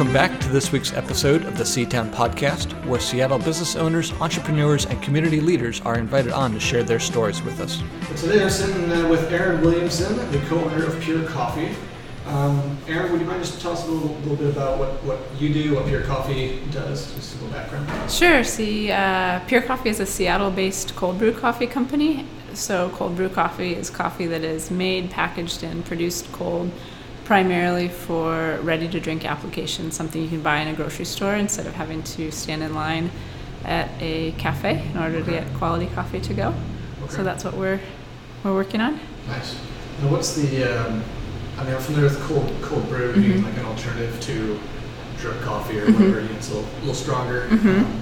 Welcome back to this week's episode of the Seatown Podcast, where Seattle business owners, entrepreneurs, and community leaders are invited on to share their stories with us. Today I'm sitting uh, with Erin Williamson, the co-owner of Pier Coffee. Um, Erin, would you mind just tell us a little, little bit about what, what you do, what Pier Coffee does, just a little background? Sure. See, uh, Pier Coffee is a Seattle-based cold brew coffee company. So, cold brew coffee is coffee that is made, packaged, and produced cold primarily for ready to drink applications, something you can buy in a grocery store instead of having to stand in line at a cafe in order to get quality coffee to go. Okay. So that's what we're we're working on. Nice. Now, what's the? Um, I mean, I'm familiar with cold cold brew, Mhm. like an alternative to drip coffee or Mhm. whatever. It's a little, little stronger. Mhm. Um,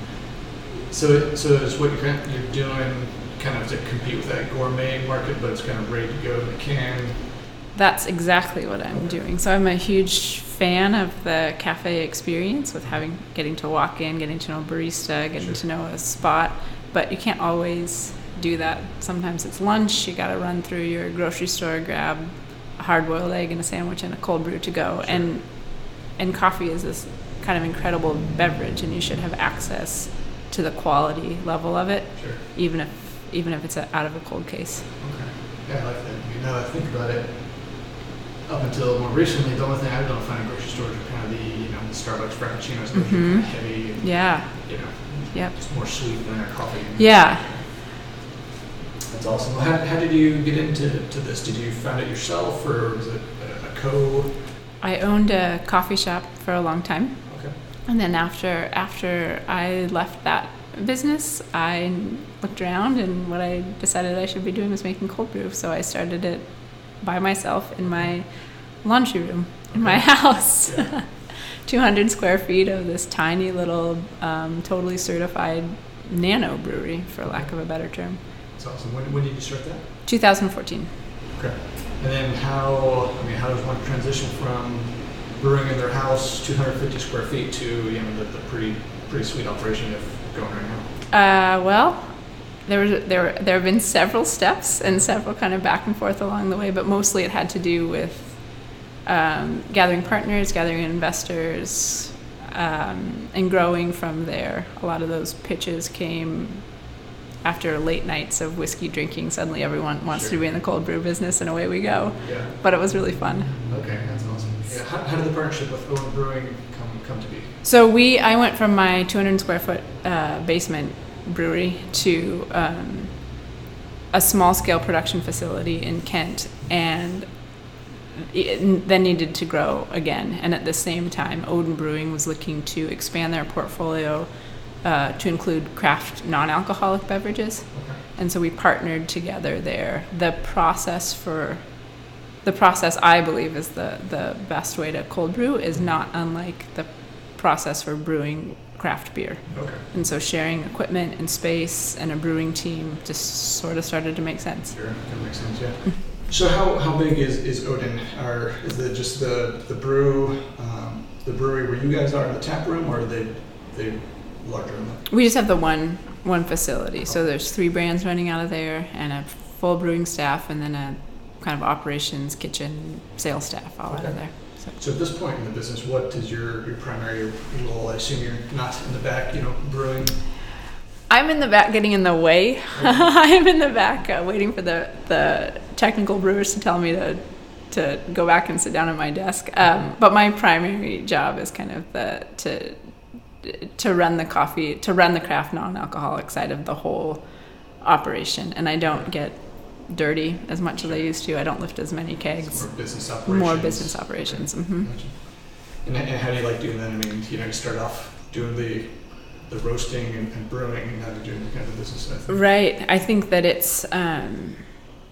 so, it, so is what you're you're doing kind of to compete with that gourmet market, but it's kind of ready to go in a can. That's exactly what I'm doing. So I'm a huge fan of the cafe experience with having getting to walk in, getting to know a barista, getting Sure. to know a spot, but you can't always do that. Sometimes it's lunch, you got to run through your grocery store, grab a hard-boiled egg and a sandwich and a cold brew to go. Sure. And and coffee is this kind of incredible beverage and you should have access to the quality level of it Sure. even if even if it's a, out of a cold case. Okay. Yeah, I like that. I mean, now I think about it, up until more recently, the only thing I've done finding grocery stores are kind of the, you know, the Starbucks Frappuccinos, those are Mhm. kind of heavy and, Yeah. you know, Yep. just more sweet than their coffee. Yeah. That's awesome. Well, how, how did you get into to this? Did you found it yourself or was it a, a co? I owned a coffee shop for a long time. Okay. And then after after I left that business, I looked around and what I decided I should be doing was making cold brew. So I started it by myself in my laundry room in my house. Yeah. 200 square feet of this tiny little, um, totally certified nano brewery, for lack of a better term. That's awesome. When, when did you start that? 2014. Okay. And then how, I mean, how does one transition from brewing in their house, 250 square feet, to, you know, the, the pretty, pretty sweet operation you have going right now? Uh, well, there was there there have been several steps and several kind of back and forth along the way, but mostly it had to do with um, gathering partners, gathering investors, um, and growing from there. A lot of those pitches came after late nights of whiskey drinking. Suddenly, everyone wants Sure. to be in the cold brew business, and away we go. Yeah. But it was really fun. Okay, that's awesome. Yeah. How, how did the partnership with Odin Brewing come, come to be? So we, I went from my 200 square foot uh, basement brewery to um, a small scale production facility in Kent, and then needed to grow again. And at the same time, Odin Brewing was looking to expand their portfolio uh, to include craft non-alcoholic beverages. Okay. And so we partnered together there. The process for the process I believe is the, the best way to cold brew is not unlike the process for brewing craft beer. Okay. And so sharing equipment and space and a brewing team just sort of started to make sense. Sure, that makes sense, yeah. So how, how big is, is Odin? Or is it just the, the brew, um, the brewery where you guys are in the tap room, or are they, they larger than that? We just have the one one facility. So there's three brands running out of there and a full brewing staff and then a kind of operations, kitchen, sales staff all out of there. So at this point in the business, what is your, your primary role? I assume you're not in the back, you know, brewing. I'm in the back getting in the way. I'm in the back uh, waiting for the, the technical brewers to tell me to to go back and sit down at my desk. Um, but my primary job is kind of the to to run the coffee to run the craft non-alcoholic side of the whole operation, and I don't get dirty as much as I used to. I don't lift as many kegs. More business operations. More business operations. hmm Gotcha. And, and how do you like doing that? I mean, you know, you start off doing the, the roasting and, and brewing, and you're doing the kind of business side. Right. I think that it's um,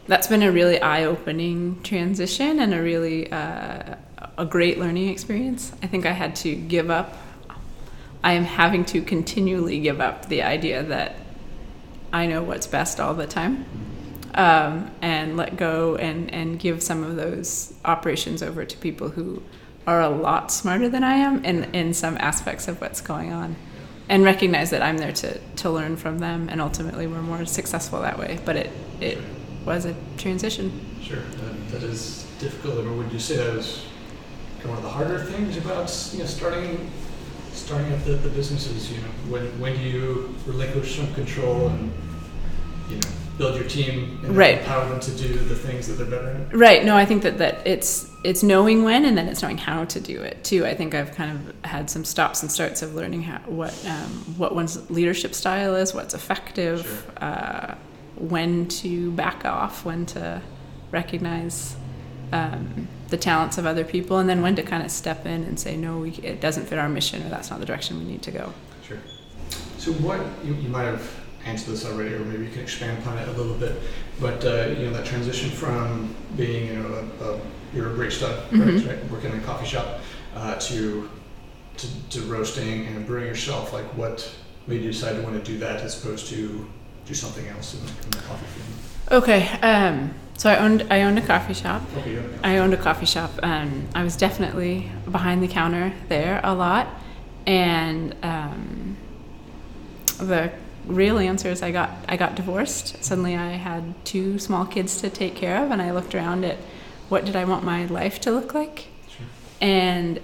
that's been a really eye-opening transition and a really uh, a great learning experience. I think I had to give up. I am having to continually give up the idea that I know what's best all the time, um, and let go and and give some of those operations over to people who are a lot smarter than I am in in some aspects of what's going on and recognize that I'm there to, to learn from them, and ultimately we're more successful that way. But it it was a transition. Sure, that, that is difficult. Or would you say that was one of the harder things about you know starting starting up the, the businesses? You know, when when do you relinquish some control and you know build your team and Right. empower them to do the things that they're better at? Right. No, I think that, that it's it's knowing when and then it's knowing how to do it too. I think I've kind of had some stops and starts of learning how what um, what one's leadership style is, what's effective, Sure. uh, when to back off, when to recognize um, the talents of other people, and then when to kind of step in and say no, we, it doesn't fit our mission, or that's not the direction we need to go. Sure. So what you, you might have answered this already, or maybe you can expand upon it a little bit. But uh, you know that transition from being you know a, a you're a barista, Mhm. right, working in a coffee shop, uh, to, to to roasting and brewing yourself. Like what made you decide to want to do that as opposed to do something else in, in the coffee field? Okay. Um, so I owned I owned a coffee shop. Okay. Yeah. I owned a coffee shop. Um, I was definitely behind the counter there a lot, and um, the real answer is I got I got divorced. Suddenly, I had two small kids to take care of, and I looked around at what did I want my life to look like, Sure. and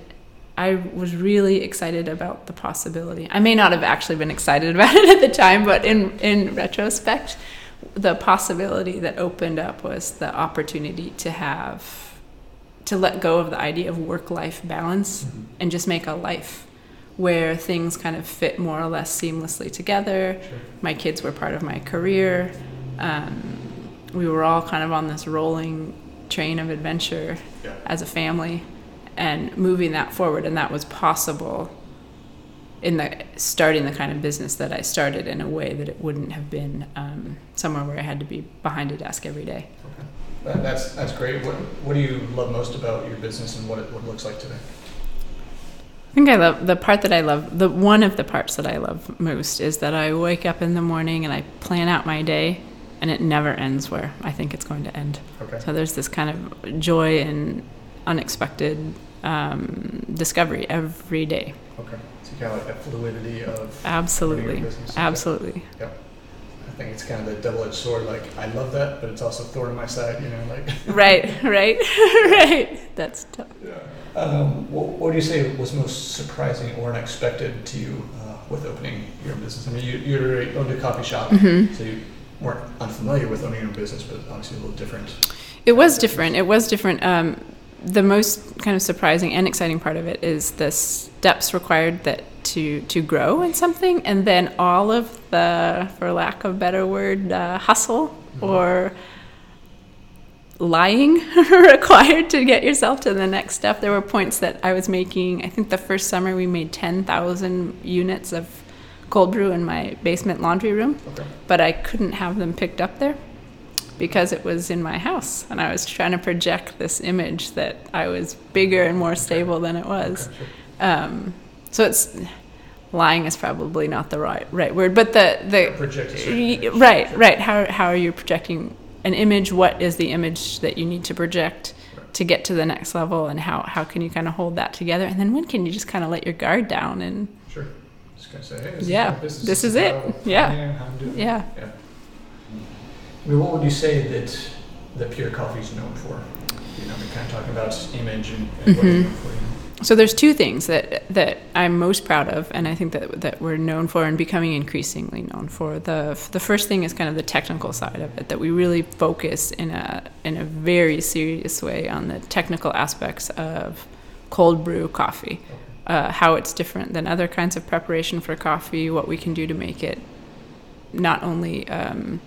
I was really excited about the possibility. I may not have actually been excited about it at the time, but in in retrospect, the possibility that opened up was the opportunity to have to let go of the idea of work life balance Mhm. and just make a life where things kind of fit more or less seamlessly together. Sure. My kids were part of my career. Um, we were all kind of on this rolling train of adventure Yeah. as a family and moving that forward and that was possible in the starting the kind of business that I started in a way that it wouldn't have been um, somewhere where I had to be behind a desk every day. Okay. That, that's that's great. What what do you love most about your business and what it what it looks like today? I think I love the part that I love. The one of the parts that I love most is that I wake up in the morning and I plan out my day, and it never ends where I think it's going to end. Okay. So there's this kind of joy and unexpected um, discovery every day. Okay. So you kind of like that fluidity of Absolutely, absolutely. I think it's kind of the double-edged sword. Like I love that, but it's also a thorn in my side. You know, like. right, right, right. That's tough. Yeah. Um, what, what do you say was most surprising or unexpected to you uh, with opening your business? I mean, you, you already owned a coffee shop, Mhm. so you weren't unfamiliar with owning your own business, but obviously a little different. It was different. It was different. Um, the most kind of surprising and exciting part of it is the steps required that to to grow in something, and then all of the, for lack of a better word, uh, hustle or lying required to get yourself to the next step. There were points that I was making. I think the first summer we made ten thousand units of cold brew in my basement laundry room Okay. but I couldn't have them picked up there because it was in my house and I was trying to project this image that I was bigger and more stable than it was. Okay, sure. Um, so it's lying is probably not the right right word, but the the Project a certain Y- image. right right how how are you projecting an image? What is the image that you need to project? To get to the next level, and how, how can you kind of hold that together? And then when can you just kind of let your guard down and Sure. Just gonna say, hey, this Yeah, is my business. this is it. Yeah. Am, how I'm doing. it. yeah, Yeah. I mean, what would you say that that Pier Coffee is known for? You know, we're kind of talking about image and, and what it's Mhm. known for. So there's two things that that I'm most proud of, and I think that that we're known for and becoming increasingly known for. the The first thing is kind of the technical side of it, that we really focus in a in a very serious way on the technical aspects of cold brew coffee, uh, how it's different than other kinds of preparation for coffee, what we can do to make it not only um,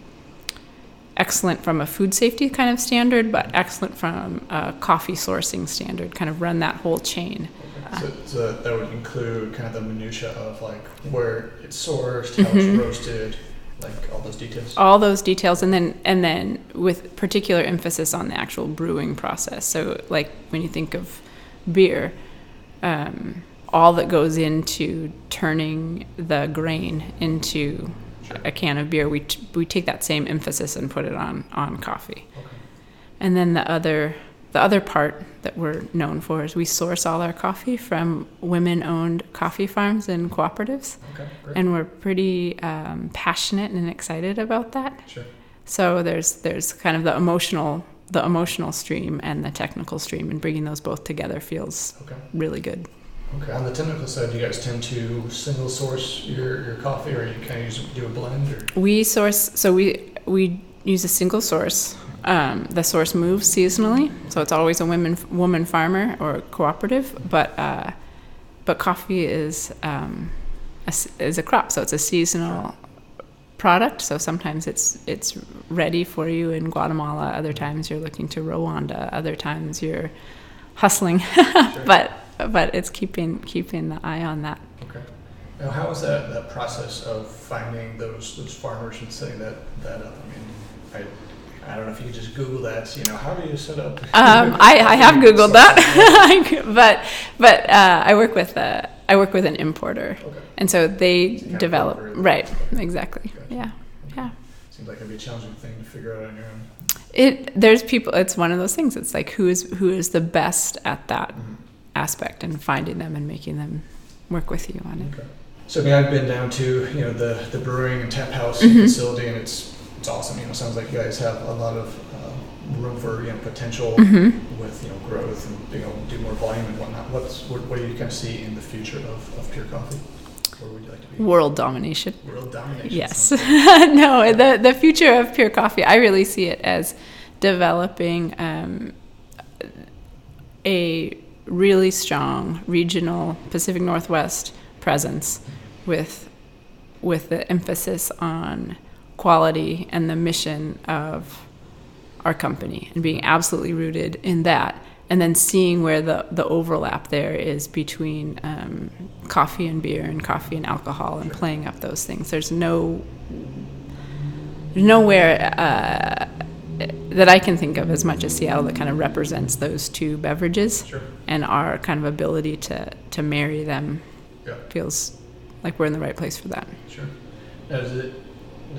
excellent from a food safety kind of standard, but excellent from a coffee sourcing standard. Kind of run that whole chain. So, so that would include kind of the minutia of like where it's sourced, how it's Mhm. roasted, like all those details. all those details and then and then with particular emphasis on the actual brewing process so like when you think of beer um, all that goes into turning the grain into Sure. a can of beer we, t- we take that same emphasis and put it on on coffee Okay. and then the other the other part that we're known for is we source all our coffee from women-owned coffee farms and cooperatives Okay. And we're pretty um, passionate and excited about that sure. so there's there's kind of the emotional the emotional stream and the technical stream, and bringing those both together feels Okay. really good. Okay. On the technical side, do you guys tend to single source your, your coffee, or you kind of use do a blend, or We source, so we we use a single source. Um, the source moves seasonally, so it's always a women woman farmer or cooperative. But uh, but coffee is um, a, s- is a crop, so it's a seasonal product. So sometimes it's it's ready for you in Guatemala. Other times you're looking to Rwanda. Other times you're hustling. but but it's keeping keeping the eye on that. okay? Now, how is that, that process of finding those those farmers and setting that that up? I mean, I I don't know if you could just Google that. You know, how do you set up? Um, I, I have Googled that, but but uh, I work with a, I work with an importer, Okay. and so they develop right exactly. Gotcha. Yeah, yeah. Seems like it'd be a challenging thing to figure out on your own. It there's people. It's one of those things. It's like who is who is the best at that Mhm. Aspect, and finding them and making them work with you on it. Okay. So I mean, I've been down to you know the the brewing and tap house Mhm. facility, and it's it's awesome. You know, sounds like you guys have a lot of uh, room for you know potential hmm with you know growth and being able to do more volume and whatnot. What's what, what do you kind of see in the future of, of Pier Coffee? Where would you like to be? World domination. World domination. Yes. no, the the future of Pier Coffee, I really see it as developing um, a really strong regional Pacific Northwest presence with with the emphasis on quality and the mission of our company and being absolutely rooted in that and then seeing where the, the overlap there is between um, coffee and beer and coffee and alcohol and playing up those things. There's no nowhere uh, that I can think of as much as Seattle that kind of represents those two beverages Sure. and our kind of ability to to marry them Yeah. feels like we're in the right place for that. Sure. Now, is it?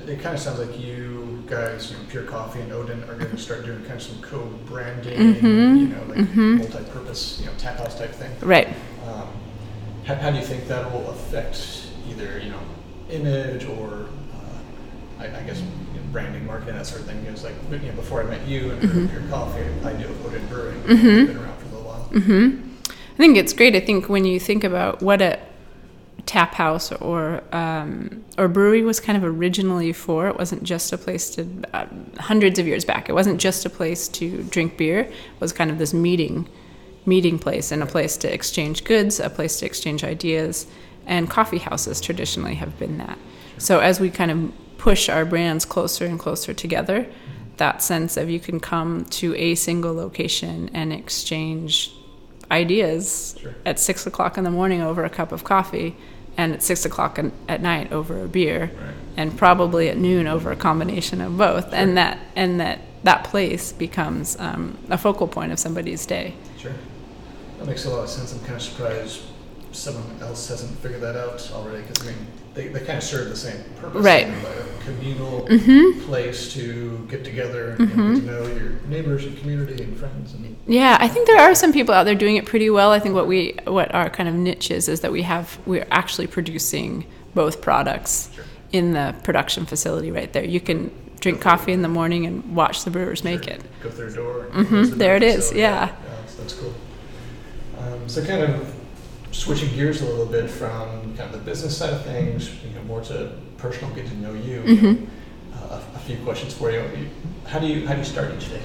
It kind of sounds like you guys, you know, Pier Coffee and Odin, are going to start doing kind of some co-branding, Mhm. you know, like Mhm. multi-purpose, you know, tap house type thing. Right. Um, how, how do you think that will affect either you know image or uh, I, I guess branding, marketing, that sort of thing? It was like you know, before I met you and Mhm. Pier Coffee, I knew of Odin Brewing. Mhm. They've been around for a little while. hmm I think it's great. I think when you think about what a tap house or um, or brewery was kind of originally for, it wasn't just a place to uh, hundreds of years back. It wasn't just a place to drink beer. It was kind of this meeting meeting place and a place to exchange goods, a place to exchange ideas, and coffee houses traditionally have been that. So as we kind of push our brands closer and closer together, that sense of you can come to a single location and exchange ideas Sure. at six o'clock in the morning over a cup of coffee and at six o'clock in, at night over a beer Right. and probably at noon over a combination of both and that and that that place becomes um, a focal point of somebody's day Sure. That makes a lot of sense. I'm kind of surprised someone else hasn't figured that out already because I mean they, they kind of serve the same purpose. Right. you know, like a communal mm-hmm. place to get together and Mhm. get to know your neighbors and community and friends and Yeah, I think there are some people out there doing it pretty well. I think what we what our kind of niche is is that we have we're actually producing both products Sure. in the production facility right there. You can drink coffee in the morning and watch the brewers make it. Go through a door. Mhm, the there it is, facility. yeah. that's, that's cool. Um, so kind of switching gears a little bit from kind of the business side of things, you know, more to personal, get to know you. Mhm. uh, a, a few questions for you. You- How do you how do you start each day?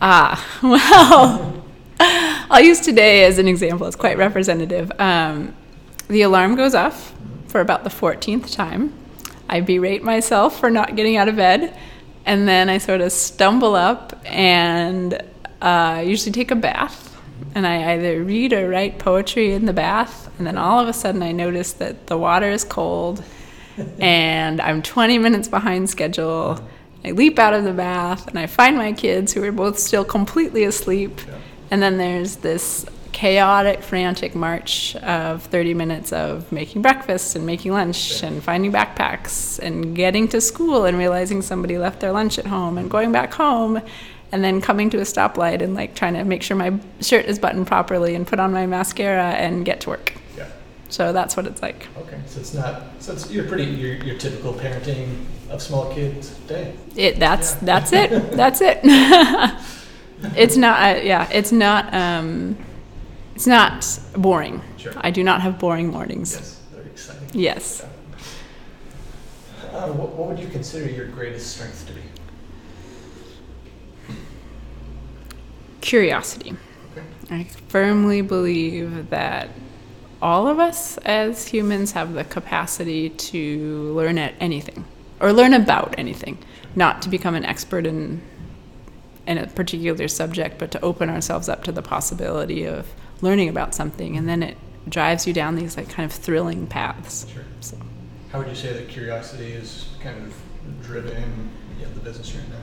Ah, well, I'll use today as an example. It's quite representative. Um, the alarm goes off for about the 14th time. I berate myself for not getting out of bed. And then I sort of stumble up and uh, usually take a bath. And I either read or write poetry in the bath. And then all of a sudden I notice that the water is cold and I'm 20 minutes behind schedule. I leap out of the bath and I find my kids who are both still completely asleep. Yeah. And then there's this chaotic, frantic march of 30 minutes of making breakfast and making lunch Yeah. and finding backpacks and getting to school and realizing somebody left their lunch at home and going back home and then coming to a stoplight and like trying to make sure my shirt is buttoned properly and put on my mascara and get to work. Yeah. So that's what it's like. Okay, so it's not, so it's, you're pretty, your, your typical parenting of small kids day. It that's Yeah. that's it. That's it. it's not uh, yeah, it's not um it's not boring. Sure. I do not have boring mornings. Yes, very exciting. Yes. Uh, what, what would you consider your greatest strength to be? Curiosity. I firmly believe that all of us as humans have the capacity to learn at anything or learn about anything, not to become an expert in in a particular subject, but to open ourselves up to the possibility of learning about something and then it drives you down these like kind of thrilling paths. Sure. So How would you say that curiosity is kind of driven the business you're in now?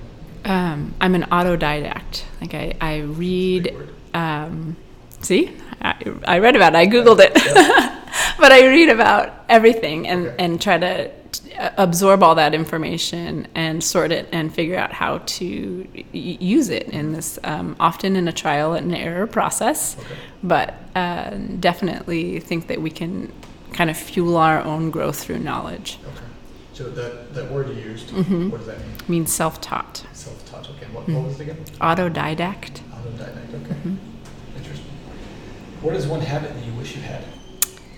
Um, I'm an autodidact. Like I, I read um, see I, I read about it i googled it but i read about everything and, Okay. and try to t- absorb all that information and sort it and figure out how to y- use it in this um, often in a trial and error process Okay. but uh, definitely think that we can kind of fuel our own growth through knowledge Okay. So that, that word you used, Mhm. what does that mean? means self-taught Self-taught. Okay. What, what was it again? autodidact Autodidact. Okay. Mhm. Interesting. What is one habit that you wish you had?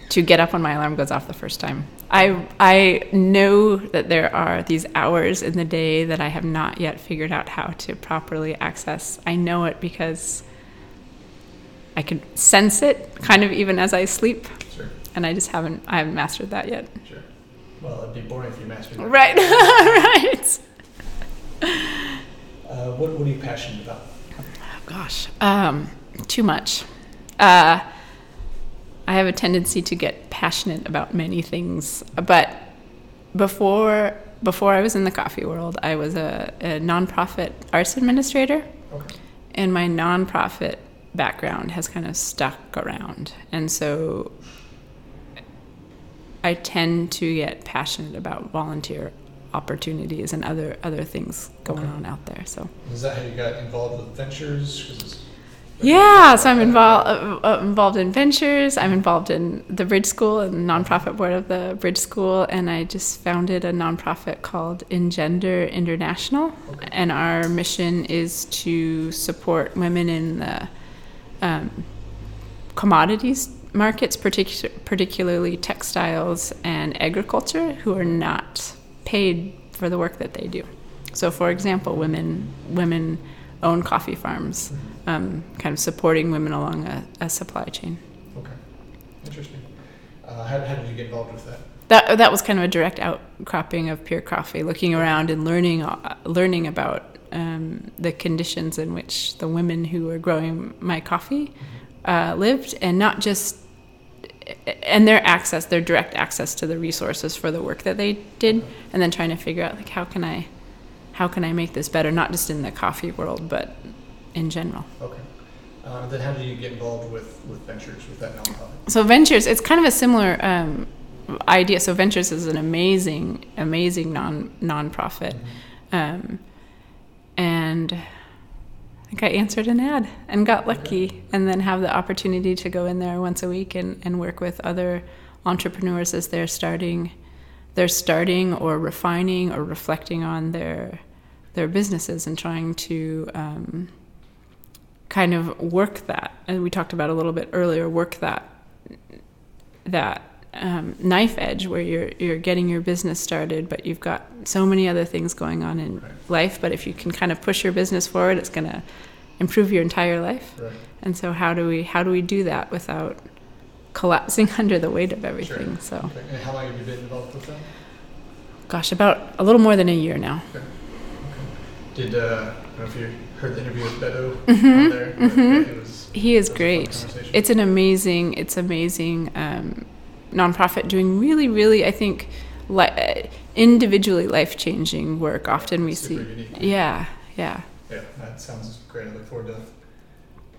to get up when my alarm goes off the first time. I I know that there are these hours in the day that I have not yet figured out how to properly access. I know it because I can sense it kind of even as I sleep, Sure. and I just haven't I haven't mastered that yet. Sure. Well, it'd be boring if you mastered it. Right. right. Uh, what, what are you passionate about? Gosh, um, too much. Uh, I have a tendency to get passionate about many things, but before before I was in the coffee world, I was a, a nonprofit arts administrator, Okay. and my nonprofit background has kind of stuck around, and so I tend to get passionate about volunteer opportunities and other other things going Okay. on out there. So. Is that how you got involved with ventures? Yeah, so I'm involved uh, uh, involved in ventures. I'm involved in the Bridge School and the nonprofit board of the Bridge School, and I just founded a nonprofit called Engender International. Okay. And our mission is to support women in the um, commodities markets, particu- particularly textiles and agriculture, who are not paid for the work that they do. So, for example, women women own coffee farms, um, kind of supporting women along a, a supply chain. Okay. Interesting. Uh, how, how did you get involved with that? That that was kind of a direct outcropping of Pier Coffee, looking around and learning uh, learning about um, the conditions in which the women who were growing my coffee uh, lived, and not just and their access, their direct access to the resources for the work that they did, and then trying to figure out like how can I how can I make this better, not just in the coffee world, but in general. Okay. Uh, then how did you get involved with, with ventures, with that nonprofit? So ventures, it's kind of a similar um, idea. So ventures is an amazing, amazing non nonprofit, um, and think I answered an ad and got lucky, and then have the opportunity to go in there once a week and, and work with other entrepreneurs as they're starting, they're starting or refining or reflecting on their their businesses and trying to. Um, kind of work that and we talked about a little bit earlier work that that um, knife edge where you're you're getting your business started but you've got so many other things going on in Right. life but if you can kind of push your business forward it's going to improve your entire life Right. and so how do we how do we do that without collapsing under the weight of everything so Okay. And how long have you been involved with that? gosh about a little more than a year now Did, uh, I don't know if you heard the interview with Beto on there. mhm. It was, He is it was a fun great. It's an amazing, it's amazing um, nonprofit doing really, really, I think, li- individually life changing work. Often we Super see, unique. yeah, yeah, Yeah, that sounds great. I look forward to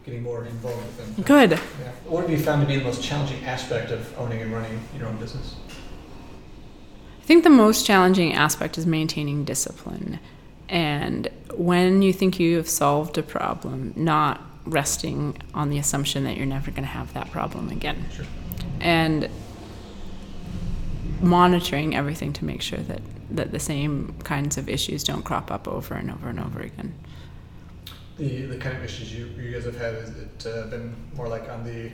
getting more involved with them. good. Yeah. What have you found to be the most challenging aspect of owning and running your own business? I think the most challenging aspect is maintaining discipline. And when you think you have solved a problem, not resting on the assumption that you're never going to have that problem again. Sure. And monitoring everything to make sure that that the same kinds of issues don't crop up over and over and over again. The, the kind of issues you, you guys have had, has it uh, been more like on the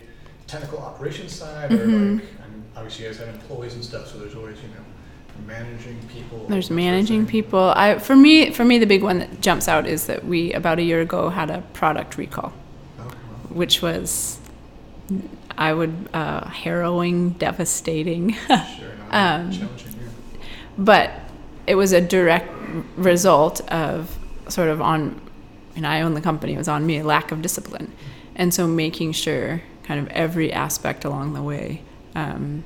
technical operations side, or Mhm. like, I mean, obviously you guys have employees and stuff, so there's always, you know, managing people. There's that sort of managing people. I for me for me the big one that jumps out is that we about a year ago had a product recall, Okay, well, which was I would uh, harrowing, devastating, Sure, Um, but it was a direct result of sort of on and I own the company it was on me a lack of discipline and so making sure kind of every aspect along the way um,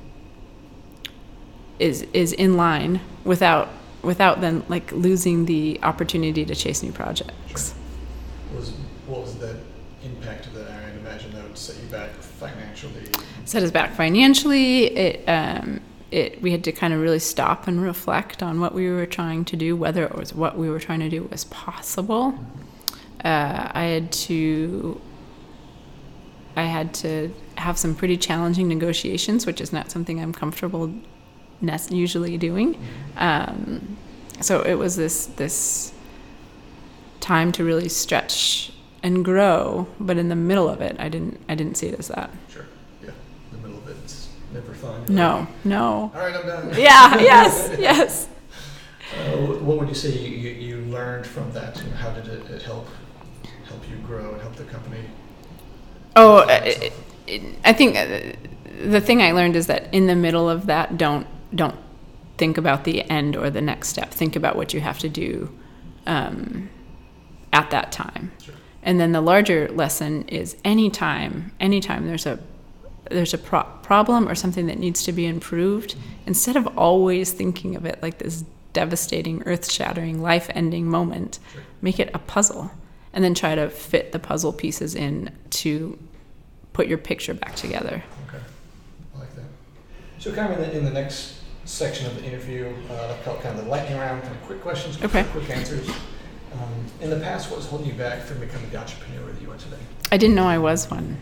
is is in line without without then like losing the opportunity to chase new projects Was, what was the impact of that? I'd imagine that would set you back financially. set us back financially. It um, it we had to kind of really stop and reflect on what we were trying to do, whether it was what we were trying to do was possible. Uh, I had to I had to have some pretty challenging negotiations, which is not something I'm comfortable usually doing. Um, so it was this this time to really stretch and grow, but in the middle of it, I didn't I didn't see it as that. Sure, yeah. The middle of it's never fun. No, no. All right, I'm done. Yeah, yes, yes. Uh, what would you say you, you, you learned from that? You know, how did it, it help help you grow and help the company? Oh, uh, it, it, I think uh, the thing I learned is that in the middle of that, don't don't think about the end or the next step. Think about what you have to do um, at that time. Sure. And then the larger lesson is anytime, anytime there's a there's a pro- problem or something that needs to be improved, instead of always thinking of it like this devastating, earth-shattering, life-ending moment, make it a puzzle, and then try to fit the puzzle pieces in to put your picture back together. Okay, I like that. So, kind of in the, in the next section of the interview, uh, kind of the lightning round, kind of quick questions, quick, Okay. quick answers. Um, in the past, what was holding you back from becoming the entrepreneur that you are today? I didn't know I was one.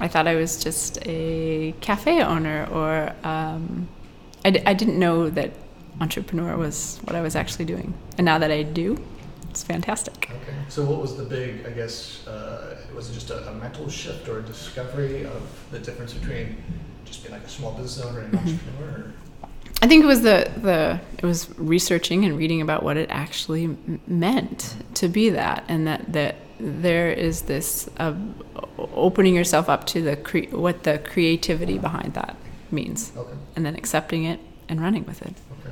I thought I was just a cafe owner, or um, I, d- I didn't know that entrepreneur was what I was actually doing. And now that I do, it's fantastic. Okay. So, what was the big? I guess uh, was it just a, a mental shift or a discovery of the difference between just being like a small business owner and an Mhm. entrepreneur? Or? I think it was the the it was researching and reading about what it actually m- meant to be that, and that that there is this uh, opening yourself up to the cre- what the creativity behind that means, Okay. and then accepting it and running with it. Okay.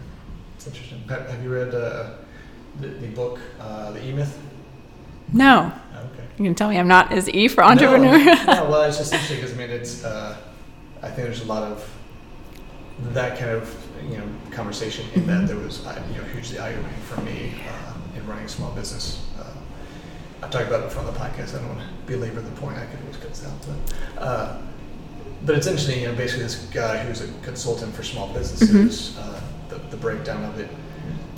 It's interesting. Have, have you read uh, the, the book, uh, The E Myth? No, Okay. you can tell me I'm not as E for entrepreneur. No, no, well, it's just interesting because I mean, it's. Uh, I think there's a lot of that kind of you know conversation in that there was uh, you know hugely eye opening for me uh, in running a small business. I talked about it before on the podcast. I don't want to belabor the point. I could always cut this out, but. Uh, but it's interesting, you know, basically this guy who's a consultant for small businesses, uh, the, the breakdown of it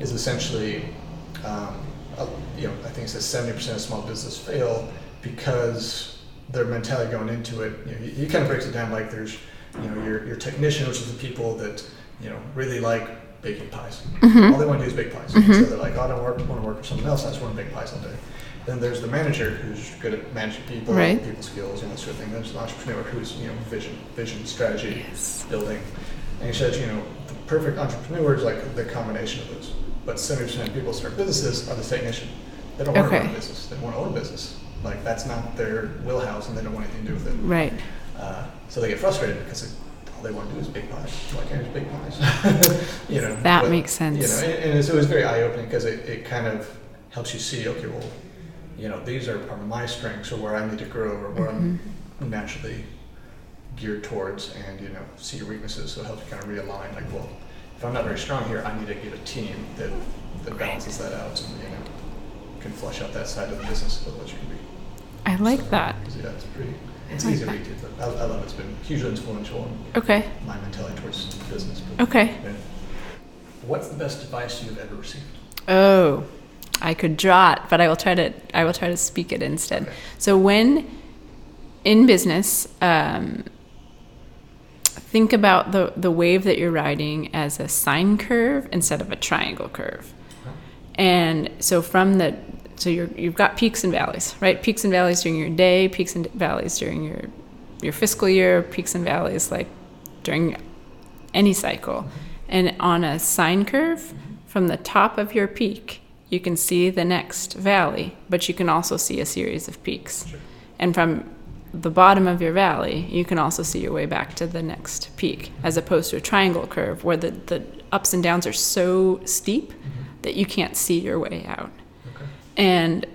is essentially, um, uh, you know, I think it says 70% of small business fail because their mentality going into it, you know, kind of breaks it down like there's, you know, your, your technician, which is the people that, you know, really like baking pies. Mhm. All they want to do is bake pies. Mhm. So they're like, oh, I don't work, want to work for someone else. I just want to bake pies all day. Then there's the manager who's good at managing people, Right. people skills, and that sort of thing. There's the entrepreneur who's, you know, vision, vision, strategy, Yes. building. And he says, you know, the perfect entrepreneur is like the combination of those. But 70% of people start businesses are the technician. They don't want to run a business. They want to own a business. Like that's not their wheelhouse, and they don't want anything to do with it. Right. Uh, so they get frustrated because they, all they want to do is big pies. Why can't I just bake pies? you know. That but, makes sense. You know, and, and it's, it was very eye opening because it, it kind of helps you see, okay, well, you know, these are, are my strengths or where I need to grow or where Mhm. I'm naturally geared towards, and you know, see your weaknesses. So it helps you kind of realign. Like, well, if I'm not very strong here, I need to get a team that that balances that out and you know can flush out that side of the business. Otherwise, you can be I like that. yeah, it's pretty. It's like easy to that. read, too, I, I love it. It's been hugely influential in Okay. my mentality towards business. But, Okay. yeah. What's the best advice you've ever received? Oh, I could draw it, but I will try to. I will try to speak it instead. Okay. So when in business, um, think about the, the wave that you're riding as a sine curve instead of a triangle curve. And so from the so you're, you've got peaks and valleys, right? Peaks and valleys during your day, peaks and valleys during your your fiscal year, peaks and valleys like during any cycle. And on a sine curve, from the top of your peak, you can see the next valley, but you can also see a series of peaks. Sure. And from the bottom of your valley, you can also see your way back to the next peak, as opposed to a triangle curve where the, the ups and downs are so steep that you can't see your way out. Okay. And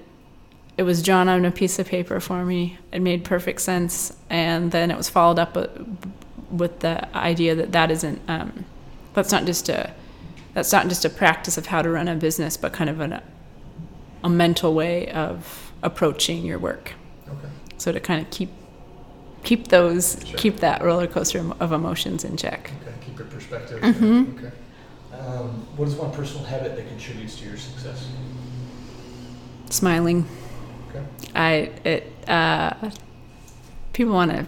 it was drawn on a piece of paper for me. It made perfect sense. And then it was followed up with the idea that that isn't, um, that's not just a, that's not just a practice of how to run a business, but kind of an, a mental way of approaching your work. Okay. So to kind of keep, keep those, Sure. keep that roller coaster of emotions in check. Okay. Keep your perspective. Mhm. Okay. Um, what is one personal habit that contributes to your success? Smiling. Okay. I it uh, people want to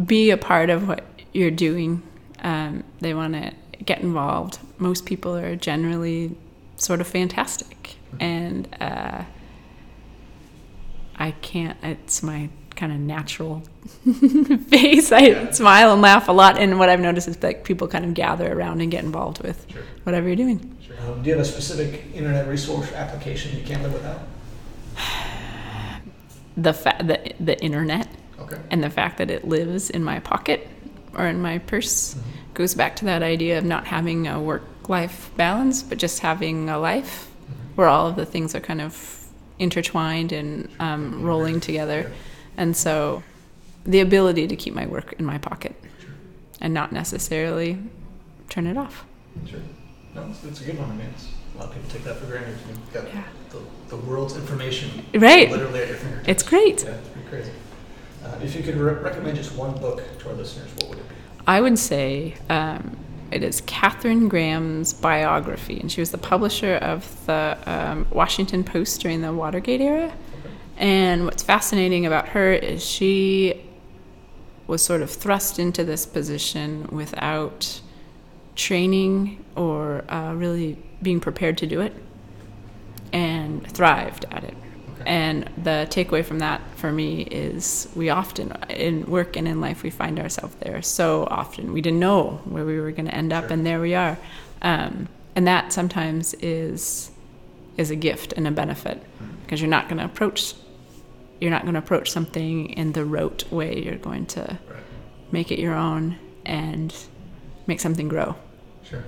be a part of what you're doing. Um, they want to get involved. Most people are generally sort of fantastic, and uh, I can't. It's my kind of natural face. I Yeah. smile and laugh a lot, and what I've noticed is that people kind of gather around and get involved with Sure. whatever you're doing. Sure. Um, do you have a specific internet resource application you can't live without? The fa- the the internet. Okay. and the fact that it lives in my pocket or in my purse goes back to that idea of not having a work life balance but just having a life where all of the things are kind of intertwined and um, rolling together and so the ability to keep my work in my pocket and not necessarily turn it off Sure. No, that's, a good one. I mean, it's, a lot of people take that for granted. You've got Yeah. the, the world's information right literally at your fingertips. it's great Yeah, it's pretty crazy. Uh, if you could re- recommend just one book to our listeners, what would it be? I would say um, it is Katharine Graham's biography, and she was the publisher of the um, Washington Post during the Watergate era. And what's fascinating about her is she was sort of thrust into this position without training or uh, really being prepared to do it, and thrived at it. And the takeaway from that for me is we often, in work and in life, we find ourselves there so often. We didn't know where we were going to end up, Sure. and there we are. Um, and that sometimes is is a gift and a benefit because you're not going to approach you're not going to approach something in the rote way. You're going to Right. make it your own and make something grow. Sure.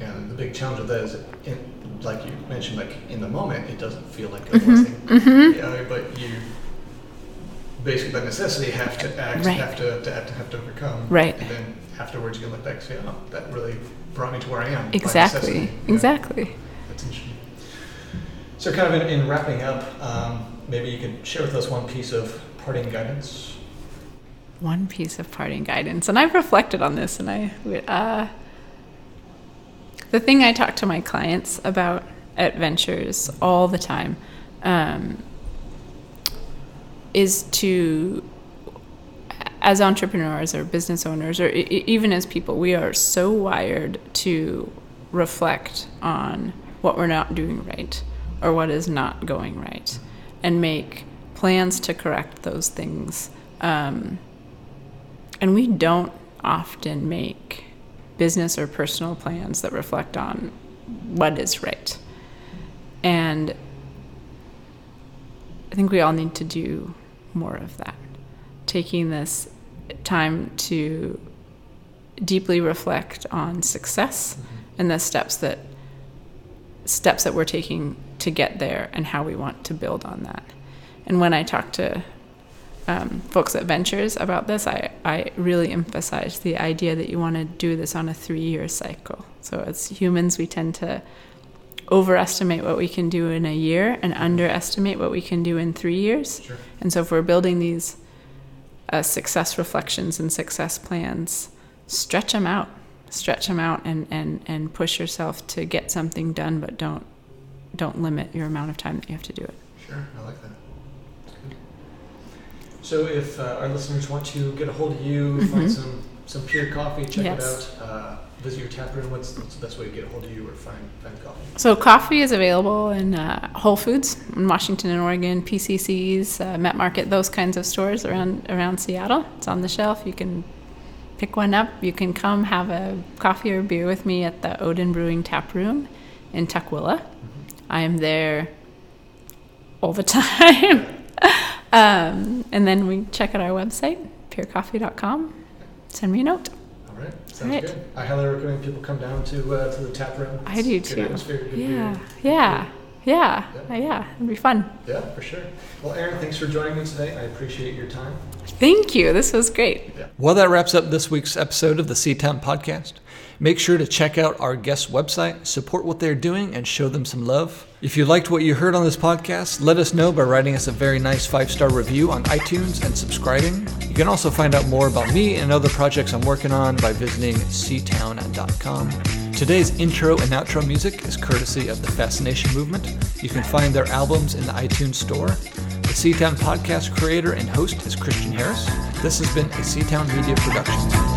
Yeah, the big challenge with that is, in, like you mentioned, like in the moment, it doesn't feel like a blessing. Mm-hmm. But you basically by necessity have to act, Right. have to, to have to have to overcome. Right. And then afterwards, you can look back and say, "Oh, that really brought me to where I am." Exactly. necessity." Yeah, Exactly. That's interesting. So, kind of in, in wrapping up, um, maybe you could share with us one piece of parting guidance. one piece of parting guidance, and I've reflected on this, and I uh, the thing I talk to my clients about at Ventures all the time um, is to, as entrepreneurs or business owners, or even as people, we are so wired to reflect on what we're not doing right or what is not going right and make plans to correct those things. Um, and we don't often make business or personal plans that reflect on what is right. And I think we all need to do more of that. Taking this time to deeply reflect on success mm-hmm. and the steps that steps that we're taking to get there and how we want to build on that. And when I talk to um, folks at Ventures about this, I, I really emphasize the idea that you want to do this on a three year cycle. So, as humans, we tend to overestimate what we can do in a year and underestimate what we can do in three years. Sure. And so, if we're building these uh, success reflections and success plans, stretch them out, stretch them out, and, and, and push yourself to get something done, but don't don't limit your amount of time that you have to do it. Sure, I like that. So, if uh, our listeners want to get a hold of you, find Mhm. some some Pier Coffee, check Yes. it out. Uh, visit your tap room. What's, what's the best way to get a hold of you or find find coffee? So coffee is available in uh, Whole Foods in Washington and Oregon, PCCs, uh, Met Market, those kinds of stores around around Seattle. It's on the shelf. You can pick one up. You can come have a coffee or beer with me at the Odin Brewing Tap Room in Tukwila. I am there all the time. Um, and then we check out our website, piercoffee.com. Send me a note. All right, sounds Right. good. I highly recommend people come down to uh, to the tap room. I It's do good too. atmosphere, Yeah, yeah, yeah, Yeah. yeah. It'd be fun. Yeah, for sure. Well, Erin, thanks for joining me today. I appreciate your time. Thank you. This was great. Well, that wraps up this week's episode of the Seatown Podcast. Make sure to check out our guest website, support what they're doing, and show them some love. If you liked what you heard on this podcast, let us know by writing us a very nice five star review on iTunes and subscribing. You can also find out more about me and other projects I'm working on by visiting seatown.com. Today's intro and outro music is courtesy of the Fascination Movement. You can find their albums in the iTunes Store. The Seatown Podcast creator and host is Christian Harris. This has been a Seatown Media production.